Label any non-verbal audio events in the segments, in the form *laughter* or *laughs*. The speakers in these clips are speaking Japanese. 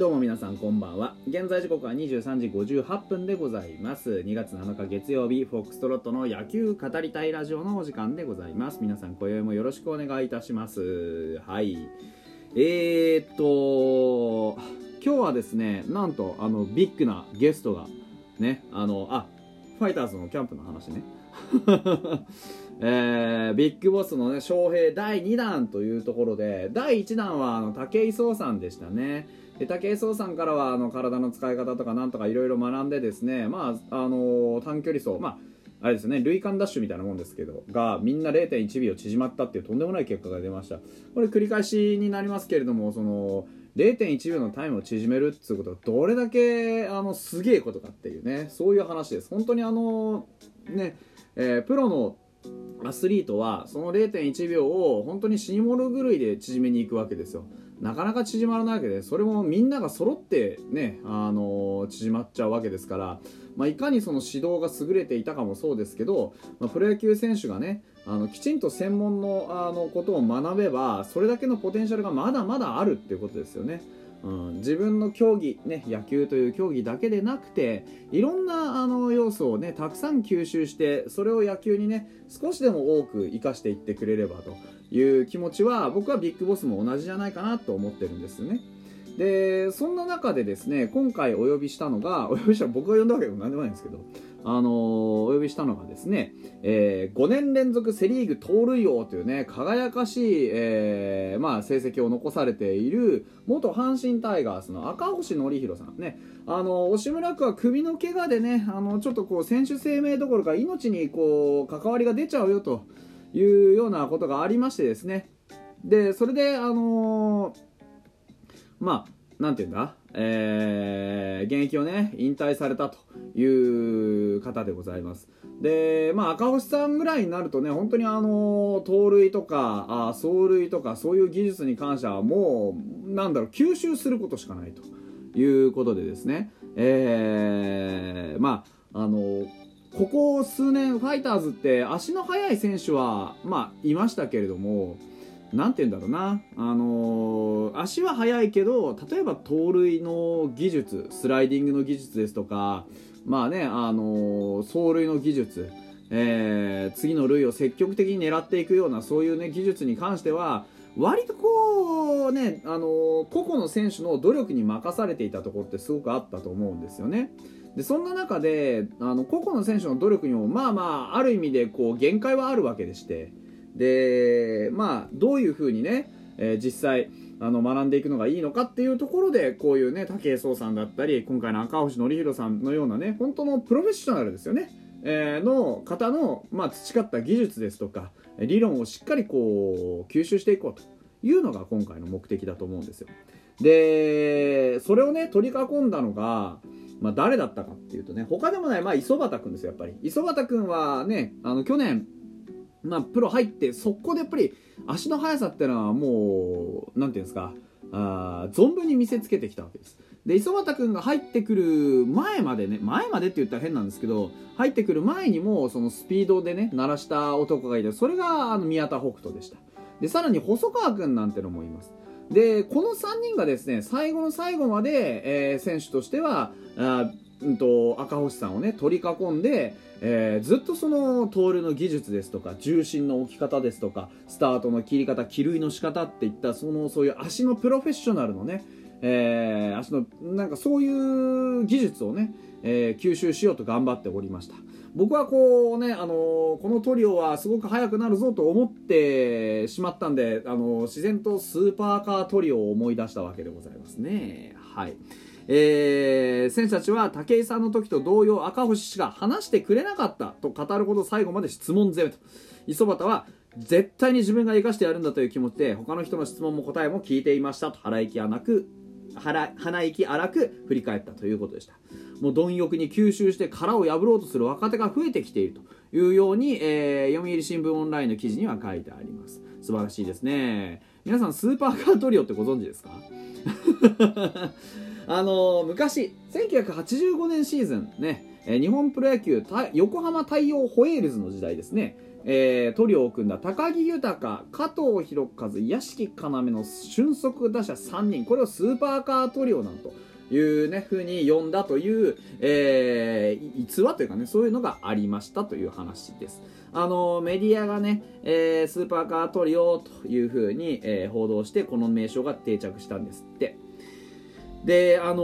どうも皆さんこんばんは。現在時刻は23時58分でございます。2月7日月曜日フォックストロットの野球語りたいラジオのお時間でございます。皆さん今宵もよろしくお願いいたします。はい。えー、っと今日はですねなんとあのビッグなゲストがねあのあファイターズのキャンプの話ね。えー、ビッグボスのね翔平第2弾というところで第1弾はあの武井壮さんでしたね。で武井壮さんからはあの体の使い方とかなんとかいろいろ学んでですねまああの短距離走まああれですね塁間ダッシュみたいなもんですけどがみんな0.1秒縮まったっていうとんでもない結果が出ました。これ繰り返しになりますけれどもその0.1秒のタイムを縮めるっていうことがどれだけあのすげえことかっていうねそういう話です。本当にあのね、えー、プロのアスリートはその0.1秒を本当に死に物狂いで縮めに行くわけですよなかなか縮まらないわけでそれもみんなが揃ってね、あのー、縮まっちゃうわけですから、まあ、いかにその指導が優れていたかもそうですけど、まあ、プロ野球選手がねあのきちんと専門のあのことを学べばそれだけのポテンシャルがまだまだあるっていうことですよね。うん、自分の競技、ね、野球という競技だけでなくていろんなあの要素を、ね、たくさん吸収してそれを野球に、ね、少しでも多く生かしていってくれればという気持ちは僕はビッグボスも同じじゃないかなと思ってるんですよね。でそんな中でですね今回お呼びしたのが *laughs* お呼びした僕が呼んだわけでも何でもないんですけどあのー、お呼びしたのがですね、えー、5年連続セ・リーグ盗塁王というね輝かしい、えーまあ、成績を残されている元阪神タイガースの赤星憲弘さん。ねあの押村区は首の怪我でねあのちょっとこう選手生命どころか命にこう関わりが出ちゃうよというようなことがありましてですね。でそれであのー、まあなんていうんだ？えー、現役をね引退されたという方でございます。でまあ赤星さんぐらいになるとね本当にあの盗塁とかあ走塁とかそういう技術に関してはもうなんだろう吸収することしかないということでですね。えー、まああのここ数年ファイターズって足の速い選手はまあいましたけれども何て言うんだろうな、あのー、足は速いけど例えば盗塁の技術スライディングの技術ですとかまあね、あのー、走塁の技術、えー、次の塁を積極的に狙っていくようなそういうね技術に関しては割とこうね、あのー、個々の選手の努力に任されていたところってすごくあったと思うんですよね。でそんな中であの個々の選手の努力にもまあまあある意味でこう限界はあるわけでしてでまあどういうふうにね、えー、実際あの学んでいくのがいいのかっていうところでこういうね武井壮さんだったり今回の赤星憲弘さんのようなね本当のプロフェッショナルですよね、えー、の方の、まあ、培った技術ですとか理論をしっかりこう吸収していこうと。いうのが今回の目的だと思うんですよ。でそれをね取り囲んだのがまあ、誰だったかっていうとね他でもない、まあ、磯畑君ですよやっぱり。磯畑君はねあの去年まあ、プロ入ってそこでやっぱり足の速さっていうのはもう何ていうんですかあ存分に見せつけてきたわけです。で磯畑君が入ってくる前までね前までって言ったら変なんですけど入ってくる前にもそのスピードでね鳴らした男がいてそれがあの宮田北斗でした。でさらに細川君なんてのもいます。でこの3人がですね最後の最後まで、えー、選手としてはあうんと赤星さんをね取り囲んで、えー、ずっとそのトールの技術ですとか重心の置き方ですとかスタートの切り方気類の仕方っていったそのそういう足のプロフェッショナルのね、えー、足のなんかそういう技術をね、えー、吸収しようと頑張っておりました。僕はこうね、あのこのトリオはすごく速くなるぞと思ってしまったんで、あの自然とスーパーカートリオを思い出したわけでございますね。はい。えー、選手たちは武井さんの時と同様赤星氏が話してくれなかったと語るほど最後まで質問攻めと。磯端は絶対に自分が生かしてやるんだという気持ちで他の人の質問も答えも聞いていましたと。腹息荒く腹鼻息荒く振り返ったということでした。もう貪欲に吸収して殻を破ろうとする若手が増えてきているというように、えー、読売新聞オンラインの記事には書いてあります。素晴らしいですね。皆さんスーパーカートリオってご存知ですか？*laughs* あのー、昔1985年シーズンね日本プロ野球横浜大洋ホエールズの時代ですねえー、トリオを組んだ高木豊、加藤博一、屋敷要の俊足打者3人、これをスーパーカートリオなんと。いうね、風に呼んだという、えー、逸話というかね、そういうのがありましたという話です。あの、メディアがね、えー、スーパーカートリオという風に、えー、報道して、この名称が定着したんですって。で、あの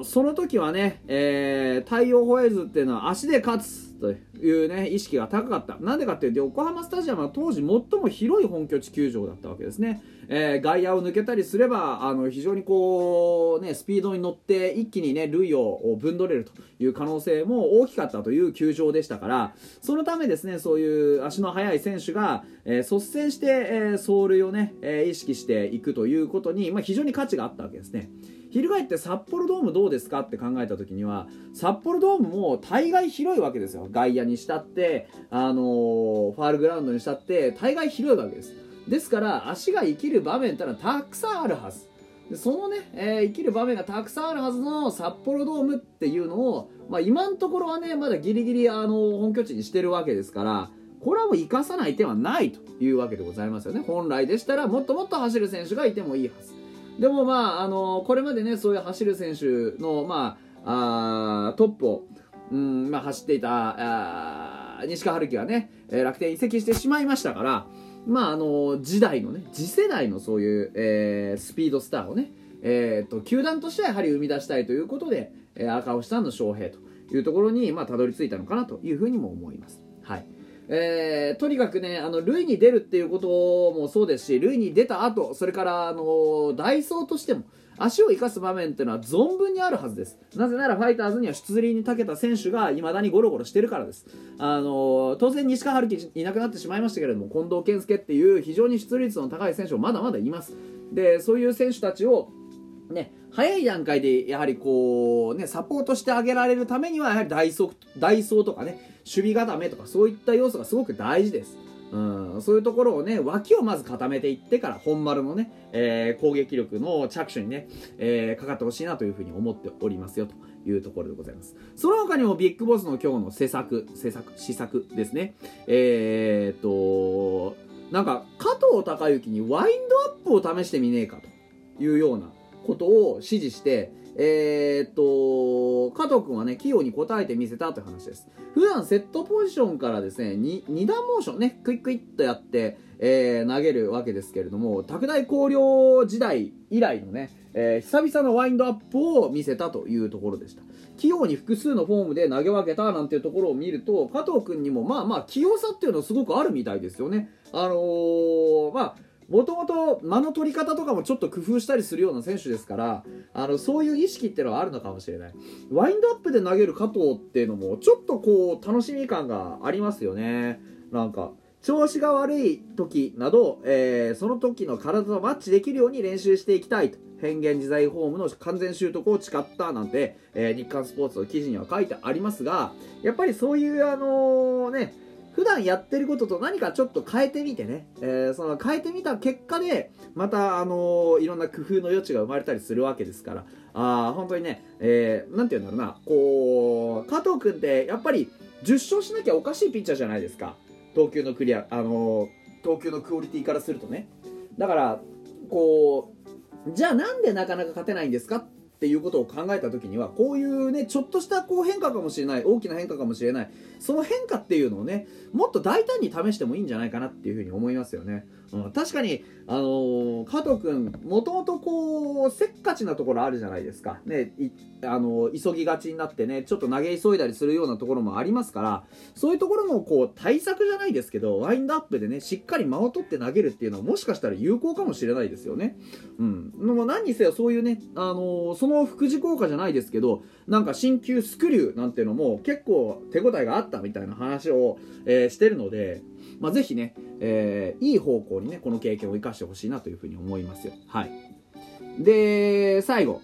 ー、その時はね、えー、太陽ホエーズっていうのは足で勝つというね、意識が高かった。なんでかっていうと、横浜スタジアムは当時最も広い本拠地球場だったわけですね。えー、外野を抜けたりすれば、あの、非常にこう、ね、スピードに乗って一気にね、塁をぶんどれるという可能性も大きかったという球場でしたから、そのためですね、そういう足の速い選手が、えー、率先して、えー、走塁をね、えー、意識していくということに、まあ、非常に価値があったわけですね。翻って札幌ドームどうですかって考えた時には札幌ドームも大概広いわけですよ外野にしたって、あのー、ファールグラウンドにしたって大概広いわけですですから足が生きる場面ってのはたくさんあるはずでそのね、えー、生きる場面がたくさんあるはずの札幌ドームっていうのを、まあ、今のところはねまだギリギリ、あの、本拠地にしてるわけですからこれはもう生かさない手はないというわけでございますよね本来でしたらもっともっと走る選手がいてもいいはずでもまあ、あのこれまでね、そういう走る選手の、まあ、あトップを、うんまあ、走っていたあ西川春樹がね、楽天移籍してしまいましたから、まあ、あの時代のね、次世代のそういう、えー、スピードスターをね、えーと、球団としてはやはり生み出したいということで、えー、赤星さんの翔平というところに、まあ、たどり着いたのかなというふうにも思います。はいえー、とにかくね、あの、塁に出るっていうこともそうですし、塁に出た後、それから、あの、ダイソーとしても、足を生かす場面っていうのは存分にあるはずです。なぜならファイターズには出塁に長けた選手が未だにゴロゴロしてるからです。あの当然西川春樹いなくなってしまいましたけれども、近藤健介っていう非常に出塁率の高い選手もまだまだいます。で、そういう選手たちを、ね、早い段階でやはりこうね、サポートしてあげられるためには、やはりダイソー、ダイソーとかね、守備固めとかそういった要素がすごく大事です。うん、そういうところをね、脇をまず固めていってから、本丸のね、えー、攻撃力の着手にね、えー、かかってほしいなというふうに思っておりますよ、というところでございます。その他にもビッグボスの今日の施策、施策、施策ですね。えー、っと、なんか、加藤隆之にワインドアップを試してみねえかというようなことを指示して、えー、っと、加藤君はね、器用に答えてみせたという話です。普段セットポジションからですね、2, 段モーションね、クイックイッとやって、えー、投げるわけですけれども、拓大工業時代以来のね、えー、久々のワインドアップを見せたというところでした。器用に複数のフォームで投げ分けたなんていうところを見ると、加藤君にもまあまあ器用さっていうのはすごくあるみたいですよね。あのー、まあ、もともと間の取り方とかもちょっと工夫したりするような選手ですからあのそういう意識っていうのはあるのかもしれない。ワインドアップで投げる加藤っていうのもちょっとこう楽しみ感がありますよね。なんか調子が悪い時など、えー、その時の体とマッチできるように練習していきたいと。変幻自在フォームの完全習得を誓ったなんて、えー、日刊スポーツの記事には書いてありますがやっぱりそういうあのー、ね普段やってることと何かちょっと変えてみてね、えー、その変えてみた結果で、また、あのー、いろんな工夫の余地が生まれたりするわけですから、あ本当にね、えー、なんて言うんだろうな、こう、加藤君ってやっぱり10勝しなきゃおかしいピッチャーじゃないですか。投球のクリア、あのー、投球のクオリティからするとね。だから、こう、じゃあなんでなかなか勝てないんですかっっていうことを考えた時にはこういうねちょっとしたこう変化かもしれない大きな変化かもしれないその変化っていうのをねもっと大胆に試してもいいんじゃないかなっていうふうに思いますよね、うん、確かにあのー、加藤君もともとこうせっかちなところあるじゃないですか。ねあのー、急ぎがちになってねちょっと投げ急いだりするようなところもありますから。そういうところのこう対策じゃないですけどワインドアップでねしっかり間を取って投げるっていうのはもしかしたら有効かもしれないですよね。うん。も何にせよそういうねあのー、その副次効果じゃないですけどなんか新旧スクリューなんていうのも結構手応えがあったみたいな話を、え、してるので、まあ、ぜひね、えー、いい方向にねこの経験を生かしてほしいなというふうに思いますよはいで最後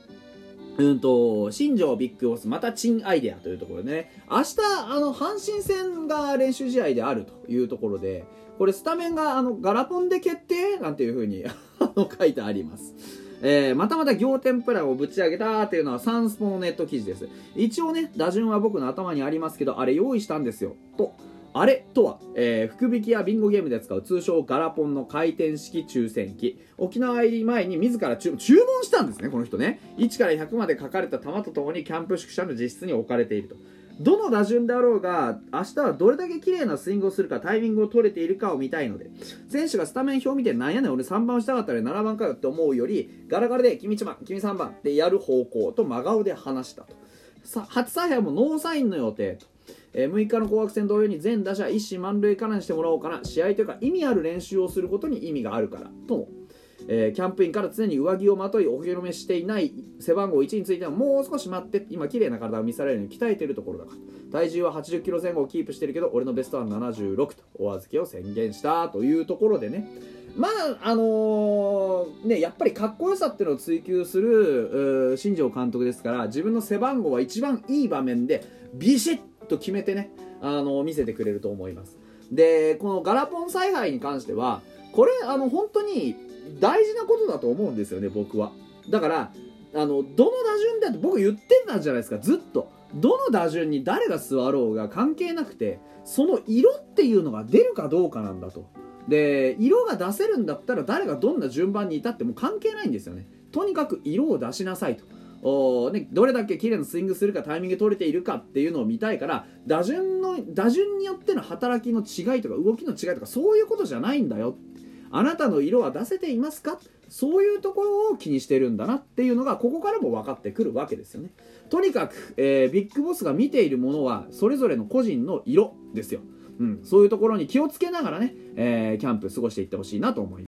うんと、新庄ビッグボス、また珍アイデアというところでね、明日、あの、阪神戦が練習試合であるというところで、これスタメンが、あの、ガラポンで決定なんていうふうに *laughs* 書いてあります。えー、またまた仰天プランをぶち上げたっていうのはサンスポのネット記事です。一応ね、打順は僕の頭にありますけど、あれ用意したんですよ。とあれ？とは、えー、福引きやビンゴゲームで使う通称ガラポンの回転式抽選機。沖縄入り前に自ら注文したんですねこの人ね。1から100まで書かれた玉とともにキャンプ宿舎の実質に置かれていると。どの打順であろうが明日はどれだけ綺麗なスイングをするかタイミングを取れているかを見たいので。選手がスタメン表を見てなんやねん俺3番したかったら7番かよって思うよりガラガラで君1番君3番でやる方向と真顔で話したと。さ初采配もノーサインの予定と。えー、6日の紅白戦同様に全打者一死満塁からにしてもらおうかな。試合というか意味ある練習をすることに意味があるからと。もえー、キャンプインから常に上着をまといお披露目していない背番号1についてはもう少し待って今綺麗な体を見せられるように鍛えているところだから。体重は8 0キロ前後をキープしているけど俺のベストは76と。お預けを宣言したというところでね。まああのー、ねやっぱりかっこよさっていうのを追求する新庄監督ですから自分の背番号は一番いい場面でビシッと決めてねあの、見せてくれると思います。でこのガラポン采配に関してはこれあの本当に大事なことだと思うんですよね僕は。だからあのどの打順で僕言ってたじゃないですかずっと。どの打順に誰が座ろうが関係なくてその色っていうのが出るかどうかなんだと。で色が出せるんだったら誰がどんな順番にいたっても関係ないんですよね。とにかく色を出しなさいと。お、ね、どれだけ綺麗なスイングするかタイミング取れているかっていうのを見たいから打順の打順によっての働きの違いとか動きの違いとかそういうことじゃないんだよ。あなたの色は出せていますか？そういうところを気にしてるんだなっていうのがここからも分かってくるわけですよね。とにかく、えー、ビッグボスが見ているものはそれぞれの個人の色ですよ、うん、そういうところに気をつけながらね、えー、キャンプ過ごしていってほしいなと思います。